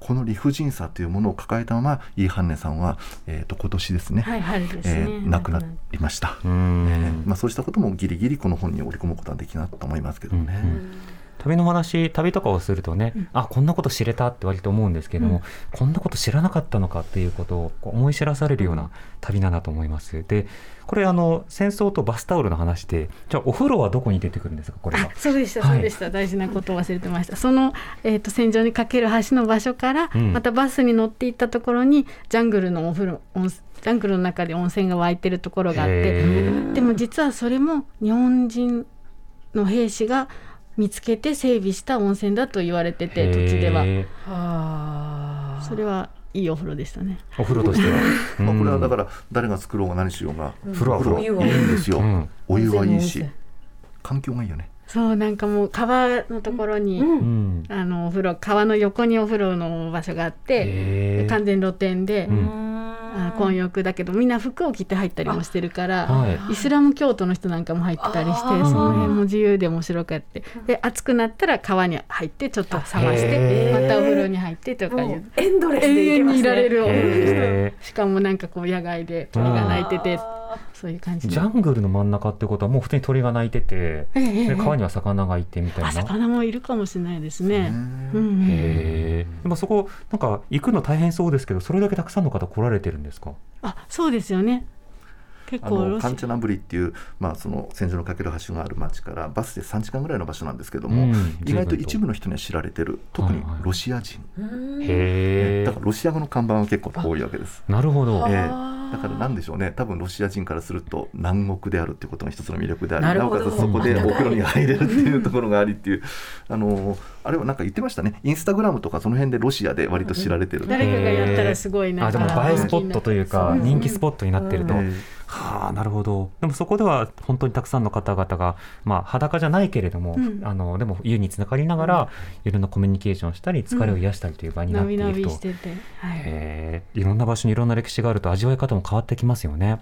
S5: この理不尽さというものを抱えたままイー・ハンネさんは、えー、と今年ですね、
S6: はい春です
S5: え
S6: ね、
S5: ー亡くなりました。
S4: うん。
S5: まあ、そうしたこともギリギリこの本に織り込むことはできなと思いますけどね。
S4: 旅の話旅とかをするとね、あこんなこと知れたって割と思うんですけども、こんなこと知らなかったのかっていうことを思い知らされるような旅だなと思います。でこれあの戦争とバスタオルの話でじゃあお風呂はどこに出てくるんですかこれは？
S6: あ。そうでした
S4: はい。
S6: そうでした、大事なことを忘れてました。その、えー、と戦場にかける橋の場所から、
S4: うん。
S6: またバスに乗っていったところにジャングルのお風呂温ジャングルの中で温泉が湧いてるところがあって
S4: へ
S6: でも実はそれも日本人の兵士が見つけて整備した温泉だと言われてて土地では。それはいいお風呂でしたね。
S4: ーお風呂としては。<laughs>
S5: まあ、これはだ
S4: か
S5: から誰が作ろうが何しようが、
S4: 風呂は
S5: お風呂。はいいんですよ、
S4: うん。
S5: お湯はいいし環境がいいよね。
S6: そうなんかもう川のところに、
S4: うん。
S6: あのお風呂川の横にお風呂の場所があって完全露天で、
S4: うん。
S6: あ混浴だけどみんな服を着て入ったりもしてるから、
S4: はい。
S6: イスラム教徒の人なんかも入ってたりしてその辺も自由で面白くってで暑くなったら川に入ってちょっと冷ましてまたお風呂に入ってとかいう。
S3: エンドレスで
S6: 永遠にいられるお風呂しかもなんかこう野外で鳥が鳴いててそういう感じ
S4: ジャングルの真ん中ってことはもう普通に鳥が鳴いてて、
S6: ええええ
S4: で川には魚がいてみたいな。
S6: あ魚もいるかもしれないですね。
S4: へえ。そこなんか行くの大変そうですけど、それだけたくさんの方来られてるんですか？
S6: あそうですよね結
S5: あ
S6: 構ロシ
S5: のカンチャナブリっていう、まあ、その戦場のかける橋がある町からバスで3時間ぐらいの場所なんですけども、
S4: うん
S5: 意外と一部の人には知られてる特に
S4: はいはい
S5: ロシア人、
S4: へえ
S5: だか。らロシア語の看板は結構多いわけです。
S4: なるほど。
S5: ええだからなんでしょうね。多分ロシア人からすると南国であるっていうことが一つの魅力であり
S3: な
S5: おかつそこでお風呂に入れるっていうところがありっていう。あのあれはなんか言ってましたね。インスタグラムとかその辺でロシアで割と知られてる、
S6: 誰かがやったらすごいなん
S4: あで
S6: か
S4: も映えスポットというか
S6: うん。
S4: 人気スポットになってると、
S5: え
S4: はあなるほど。でもそこでは本当にたくさんの方々が、まあ、裸じゃないけれども、
S6: うん。
S4: あのでも湯につながりながら、いろんなコミュニケーションしたり疲れを癒したりという場になっていると、
S6: のびしてて、はい、
S4: へえ。いろんな場所にいろんな歴史があると味わい方も変わってきますよね。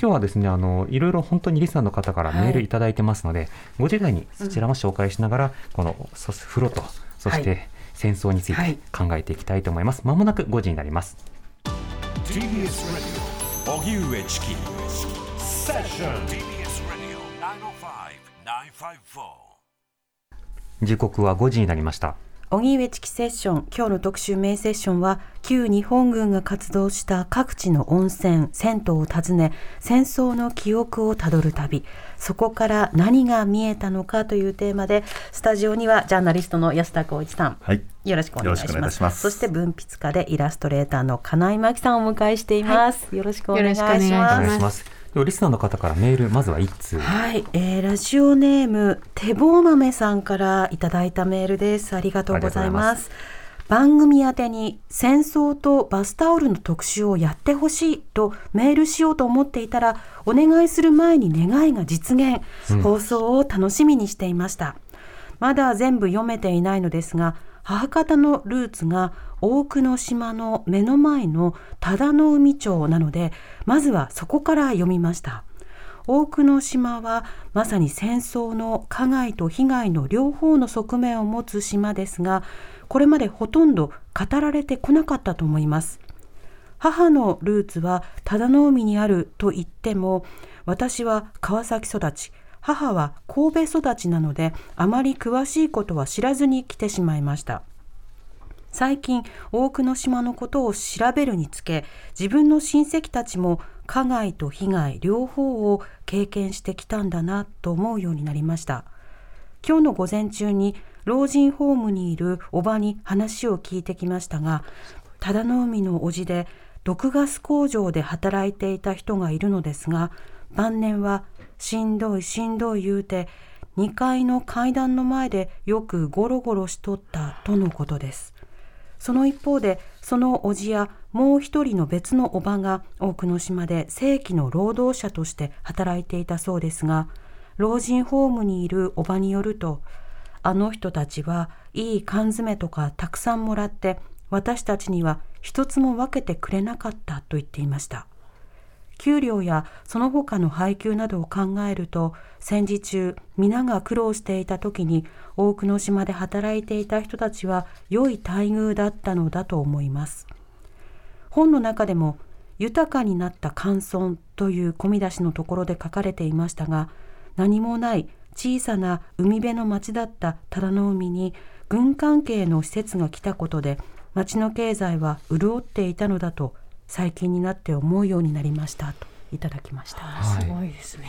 S4: 今日はですねあのいろいろ本当にリスナーの方からメールいただいてますので、5時台にそちらも紹介しながら、このそ風呂とそして、
S3: はい
S4: 戦争につい
S3: はい
S4: て考えていきたいと思います。まもなく5時になります。
S2: TBS Radio 荻上チキセッション TBS Radio 905-954
S4: 時刻は5時になりました。
S3: 荻上チキセッション今日の特集メインセッションは旧日本軍が活動した各地の温泉銭湯を訪ね戦争の記憶をたどる旅。そこから何が見えたのかというテーマでスタジオにはジャーナリストの安田光一さん。
S5: はい。
S3: よろしくお願いします。そして文筆家でイラストレーターの金井真紀さんをお迎えしています、よろしくお願いします。
S6: よろしくお願いします
S4: リスナーの方からメールまずは1通。
S3: はい、えーラジオネームてぼう豆さんからいただいたメールです。ありがとうございます。番組宛てに戦争とバスタオルの特集をやってほしいとメールしようと思っていたらお願いする前に願いが実現、放送を楽しみにしていましたまだ全部読めていないのですが母方のルーツが大久野島の目の前の忠野海町なのでまずはそこから読みました。大久野島はまさに戦争の加害と被害の両方の側面を持つ島ですがこれまでほとんど語られてこなかったと思います。母のルーツは忠野海にあると言っても私は川崎育ち母は神戸育ちなのであまり詳しいことは知らずに来てしまいました。最近大久野島のことを調べるにつけ自分の親戚たちも加害と被害両方を経験してきたんだなと思うようになりました。今日の午前中に老人ホームにいるおばに話を聞いてきましたが忠野海の叔父で毒ガス工場で働いていた人がいるのですが晩年はしんどいしんどい言うて2階の階段の前でよくゴロゴロしとったとのことです。その一方でその叔父やもう一人の別のおばが多くの島で正規の労働者として働いていたそうですが老人ホームにいるおばによるとあの人たちはいい缶詰とかたくさんもらって私たちには一つも分けてくれなかったと言っていました。給料やその他の配給などを考えると戦時中皆が苦労していた時に多くの島で働いていた人たちは良い待遇だったのだと思います。本の中でも豊かになった寒村という込み出しのところで書かれていましたが何もない小さな海辺の町だった忠の海に軍関係の施設が来たことで町の経済は潤っていたのだと最近になって思うようになりましたといただきました。
S4: はい。
S6: すごいですね。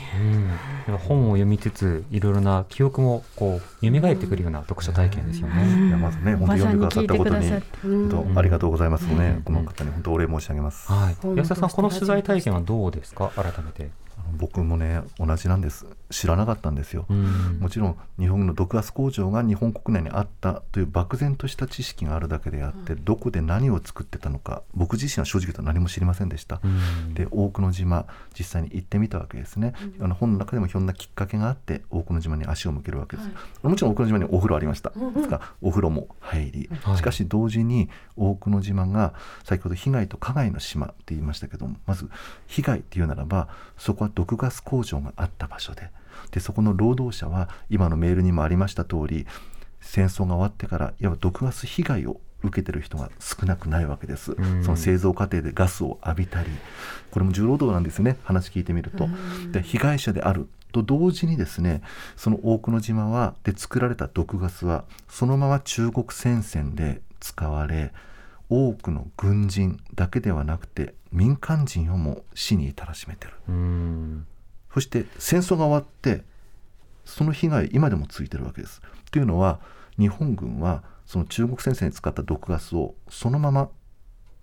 S4: うん、本を読みつついろいろな記憶もこう蘇ってくるような読書体験ですよね。
S5: いやまずね
S6: お
S5: 本当読んでくださったことに。
S6: 聞いてくださってうん。
S5: 本当ありがとうございますね、
S4: うん
S5: この方に本当お礼申し上げます、
S4: はい、安田さんこの取材体験はどうですか？改めて。
S5: 僕もね同じなんです。知らなかったんですよ、
S4: うん。
S5: もちろん日本の毒ガス工場が日本国内にあったという漠然とした知識があるだけであって、どこで何を作ってたのか僕自身は正直言うと何も知りませんでした、
S4: うん。
S5: で大久野島実際に行ってみたわけですね、あの本の中でもひょんなきっかけがあって大久野島に足を向けるわけです、もちろん大久野島にお風呂ありました、ですからお風呂も入り、
S4: はい。
S5: しかし同時に大久野島が先ほど被害と加害の島って言いましたけどもまず被害っていうならばそこは毒ガス工場があった場所ででそこの労働者は今のメールにもありました通り戦争が終わってからいわば毒ガス被害を受けてる人が少なくないわけです、
S4: ん。
S5: その製造過程でガスを浴びたり。これも重労働なんですよね話聞いてみると。で被害者であると同時にですねその大久野島はで作られた毒ガスはそのまま中国戦線で使われ多くの軍人だけではなくて民間人をも死に至らしめてる
S4: うん
S5: そして戦争が終わってその被害今でもついてるわけです。というのは日本軍はその中国戦線に使った毒ガスをそのまま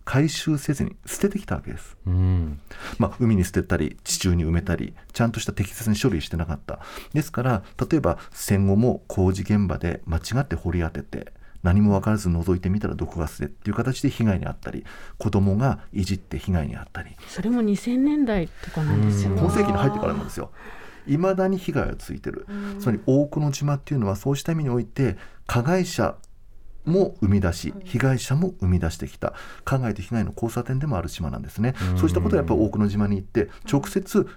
S5: 回収せずに捨ててきたわけです。
S4: うん
S5: まあ、海に捨てたり地中に埋めたりちゃんとした適切に処理してなかったですから例えば戦後も工事現場で間違って掘り当てて何も分からず覗いてみたら毒ガスでっていう形で被害に遭ったり子供がいじって被害に遭ったり。
S6: それも2000年代とかなんですよね。
S5: 今世紀に入ってからなんですよ。いまだに被害がついてる、つまり大久野島っていうのはそうした意味において加害者も生み出し被害者も生み出してきた。加害と被害の交差点でもある島なんですね、そうしたことはやっぱり大久野島に行って直接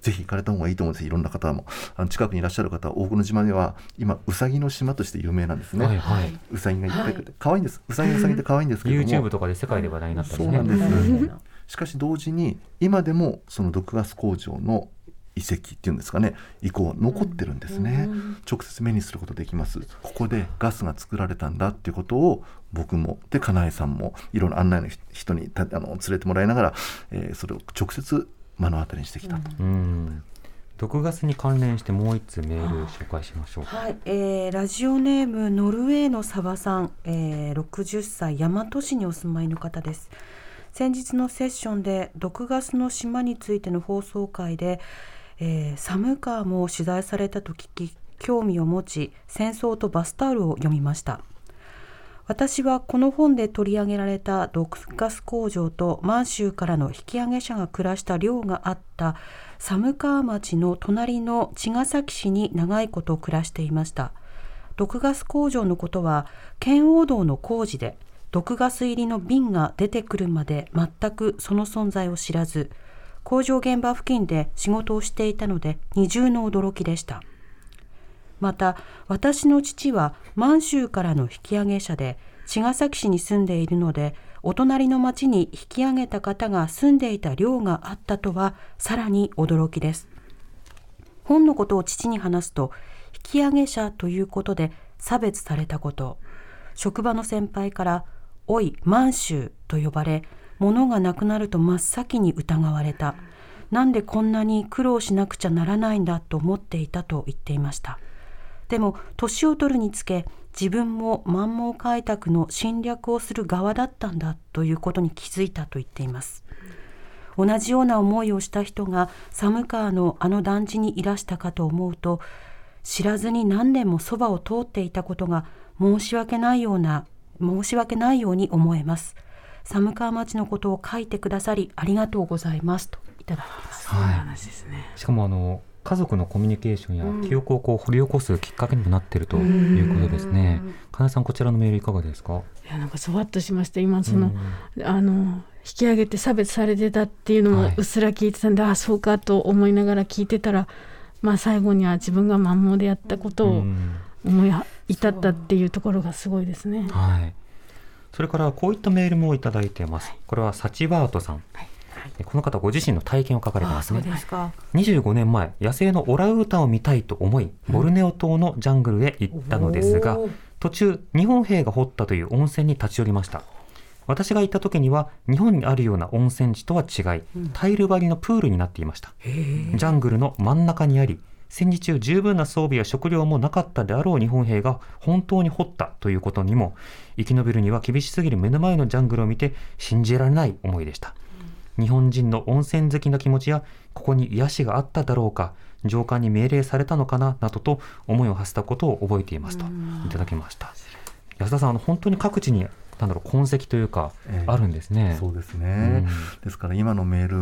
S5: ぜひ行かれた方がいいと思うんです。いろんな方も。あの近くにいらっしゃる方は大久野島では今うさぎの島として有名なんですね、
S4: はいはい。う
S5: さぎがいっぱい来て可愛いんです。うさぎうさぎって可愛いんですけども。
S4: YouTube とかで世界で話題になったり
S5: そうなん
S4: ね。
S5: です。しかし同時に今でもその毒ガス工場の遺跡っていうんですかね。遺構は残ってるんですね、直接目にすることできます。ここでガスが作られたんだっていうことを僕もでかなえさんもいろんな案内の人にたあの連れてもらいながら、えーそれを直接目の当たりにしてきたと、
S4: うん。毒ガスに関連してもう一通メール紹介しましょう。
S3: はい、えーラジオネームノルウェーのサバさん、えー60歳大和市にお住まいの方です。先日のセッションで毒ガスの島についての放送会で、えー寒川も取材されたと聞き興味を持ち戦争とバスタオルを読みました私はこの本で取り上げられた毒ガス工場と満州からの引き上げ者が暮らした寮があった寒川町の隣の茅ヶ崎市に長いこと暮らしていました。毒ガス工場のことは圏央道の工事で毒ガス入りの瓶が出てくるまで全くその存在を知らず工場現場付近で仕事をしていたので二重の驚きでした。また私の父は満州からの引き上げ者で茅ヶ崎市に住んでいるのでお隣の町に引き上げた方が住んでいた寮があったとはさらに驚きです。本のことを父に話すと引き上げ者ということで差別されたこと。職場の先輩から「おい満州」と呼ばれ物がなくなると真っ先に疑われた。なんでこんなに苦労しなくちゃならないんだと思っていたと言っていました。でも年を取るにつけ自分も満蒙開拓の侵略をする側だったんだということに気づいたと言っています同じような思いをした人が寒川のあの団地にいらしたかと思うと知らずに何年もそばを通っていたことが申し訳ないような申し訳ないように思えます寒川町のことを書いてくださりありがとうございますといただいています。
S6: そういう話ですね。
S4: しかもあの家族のコミュニケーションや記憶をこう掘り起こすきっかけにもなっているということですね。かなえさんこちらのメールいかがですか？
S6: いやなんかそわっとしました今その、あの引き上げて差別されてたっていうのも
S4: はいう
S6: っすら聞いてたんで、ああそうかと思いながら聞いてたらまあ最後には自分がマンモでやったことを
S4: うん
S6: 思い至ったっていうところがすごいですね。
S4: はい。それからこういったメールもいただいています。これはサチバートさん。えこの方ご自身の体験を書かれてますね。
S3: すか。
S4: 25年前野生のオランウータンを見たいと思いボルネオ島のジャングルへ行ったのですが
S3: おー。
S4: 途中日本兵が掘ったという温泉に立ち寄りました。私が行った時には日本にあるような温泉地とは違いタイル張りのプールになっていました。ジャングルの真ん中にあり戦時中十分な装備や食料もなかったであろう日本兵が本当に掘ったということにも生き延びるには厳しすぎる目の前のジャングルを見て信じられない思いでした日本人の温泉好きな気持ちやここに癒しがあっただろうか上官に命令されたのかななどと思いを馳せたことを覚えていますといただきました。安田さんあの本当に各地になんだろう痕跡というか
S5: ええ。
S4: あるんですね、
S5: そうですね、ですから今のメール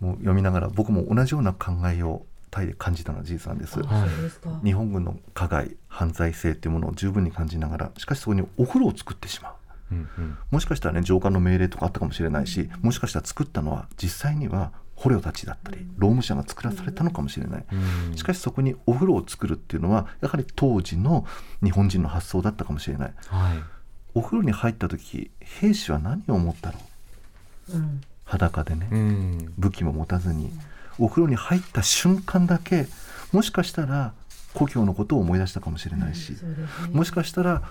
S5: も読みながら僕も同じような考えをタイで感じたのは事実なんです。
S4: はい。
S3: そうですか。
S5: 日本軍の加害犯罪性というものを十分に感じながらしかしそこにお風呂を作ってしまう
S4: うんうん。
S5: もしかしたらね上官の命令とかあったかもしれないしもしかしたら作ったのは実際には捕虜たちだったり労務者が作らされたのかもしれない。
S4: うん。
S5: しかしそこにお風呂を作るっていうのはやはり当時の日本人の発想だったかもしれない。
S4: はい。
S5: お風呂に入った時兵士は何を思ったろう
S3: うん。
S5: 裸でね。
S4: うん。
S5: 武器も持たずに。お風呂に入った瞬間だけもしかしたら故郷のことを思い出したかもしれないし、
S3: ね。
S5: もしかしたら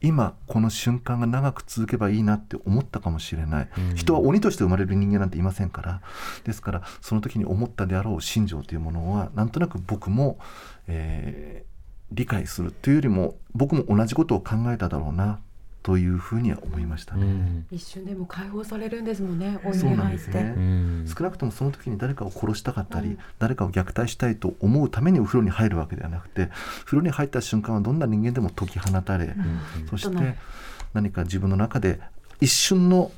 S5: 今この瞬間が長く続けばいいなって思ったかもしれない、
S4: うん。
S5: 人は鬼として生まれる人間なんていませんから。ですからその時に思ったであろう心情というものはなんとなく僕も、えー理解するというよりも僕も同じことを考えただろうなというふうには思いましたね。
S4: うん。
S3: 一瞬でも解放されるんですもんね。お湯
S5: そう
S3: に入って。
S5: なんですね、
S4: うん。
S5: 少なくともその時に誰かを殺したかったり、誰かを虐待したいと思うためにお風呂に入るわけではなくて風呂に入った瞬間はどんな人間でも解き放たれ、そして何か自分の中で一瞬の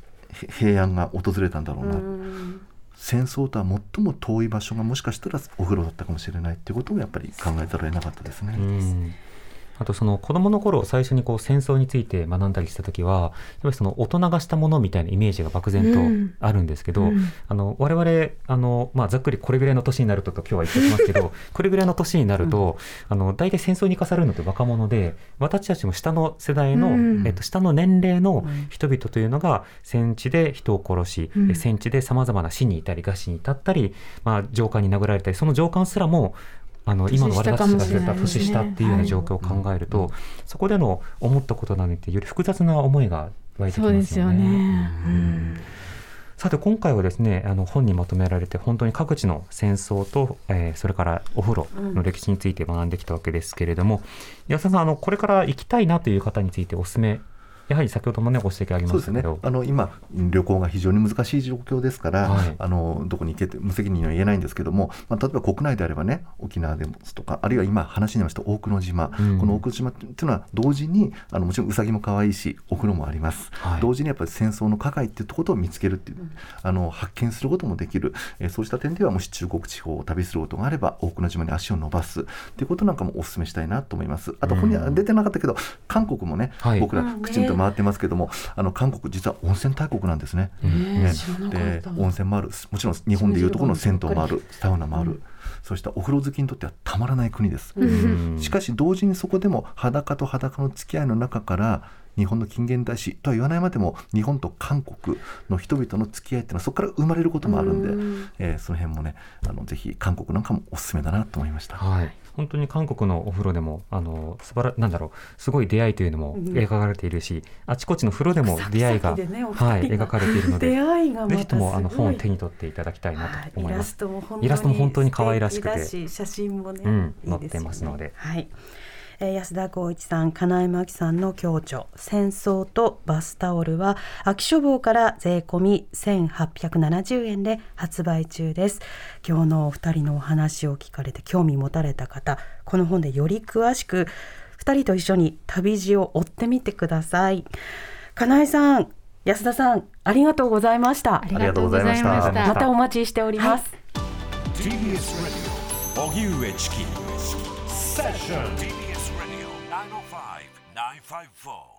S5: 平安が訪れたんだろうな、
S3: うん。
S5: 戦争とは最も遠い場所がもしかしたらお風呂だったかもしれないっていうこともやっぱり考えざるを得なかったですね。
S4: うんあとその子供の頃最初にこう戦争について学んだりした時はやっぱりその大人がしたものみたいなイメージが漠然とあるんですけど、
S6: うん。
S4: あの我々あの、まあ、ざっくりこれぐらいの年になるとと今日は言っておきますけど <laughs> これぐらいの年になると、あの大体戦争に生かされるのって若者で私たちも下の世代の、
S6: うん。
S4: えっと、下の年齢の人々というのが戦地で人を殺し、
S6: うん。
S4: え戦地でさまざまな死にいたり餓死に至ったり、まあ、上官に殴られたりその上官すらもあの今の私たちが知った年
S6: 年下
S4: っていうような状況を考えると、そこでの思ったことなのにってより複雑な思いが湧いてきますよね。さて今回はですねあの本にまとめられて本当に各地の戦争と、えーそれからお風呂の歴史について学んできたわけですけれども、安田さんあのこれから行きたいなという方についておすすめやはり先ほどもねご指摘ありましたけど。
S5: あの今旅行が非常に難しい状況ですから、
S4: はい。
S5: あのどこに行けって無責任には言えないんですけども、まあ、例えば国内であればね沖縄ですとかあるいは今話にました大久野島、
S4: うん。
S5: この大久野島っていうのは同時にあのもちろんウサギも可愛いしお風呂もあります、
S4: はい。
S5: 同時にやっぱり戦争の加害っていうことを見つけるっていう、あの発見することもできる、えーそうした点ではもし中国地方を旅することがあれば大久野島に足を伸ばす。っていうことなんかもお勧めしたいなと思います。あとここには出てなかったけど韓国もね、
S4: はい。
S5: 僕らきちんと回ってますけども、あの韓国実は温泉大国なんですね。
S4: うん。
S5: ね。で温泉もある。もちろん日本でいうところの銭湯もあるサウナもある、そうしたお風呂好きにとってはたまらない国です。
S4: うん。
S5: しかし同時にそこでも裸と裸の付き合いの中から日本の近現代史とは言わないまでも日本と韓国の人々の付き合いっていうのはそこから生まれることもあるんで、えーその辺もねあのぜひ韓国なんかもおすすめだなと思いました。
S4: はい、本当に韓国のお風呂でもあの素晴らなんだろうすごい出会いというのも描かれているし、あちこちの風呂でも出会いが、はい、描かれているので
S3: 出会いがまた
S4: ぜひともあの本を手に取っていただきたいな
S3: はい。
S4: と思います。
S3: イラストも本当に
S4: イラストも本当に可愛らしくて。
S3: 写真もね、
S4: うん載ってますので。
S3: はい。えー安田光一さん、金井真紀さんの共著「戦争とバスタオル」は秋書房から税込み1870円で発売中です。今日のお二人のお話を聞かれて興味持たれた方この本でより詳しく二人と一緒に旅路を追ってみてください。金井さん安田さんありがとうございました。
S6: ありがとうございまし
S5: た。
S6: た
S3: またお待ちしております、
S2: TBS Radio 荻上チキ。セッション Five Four.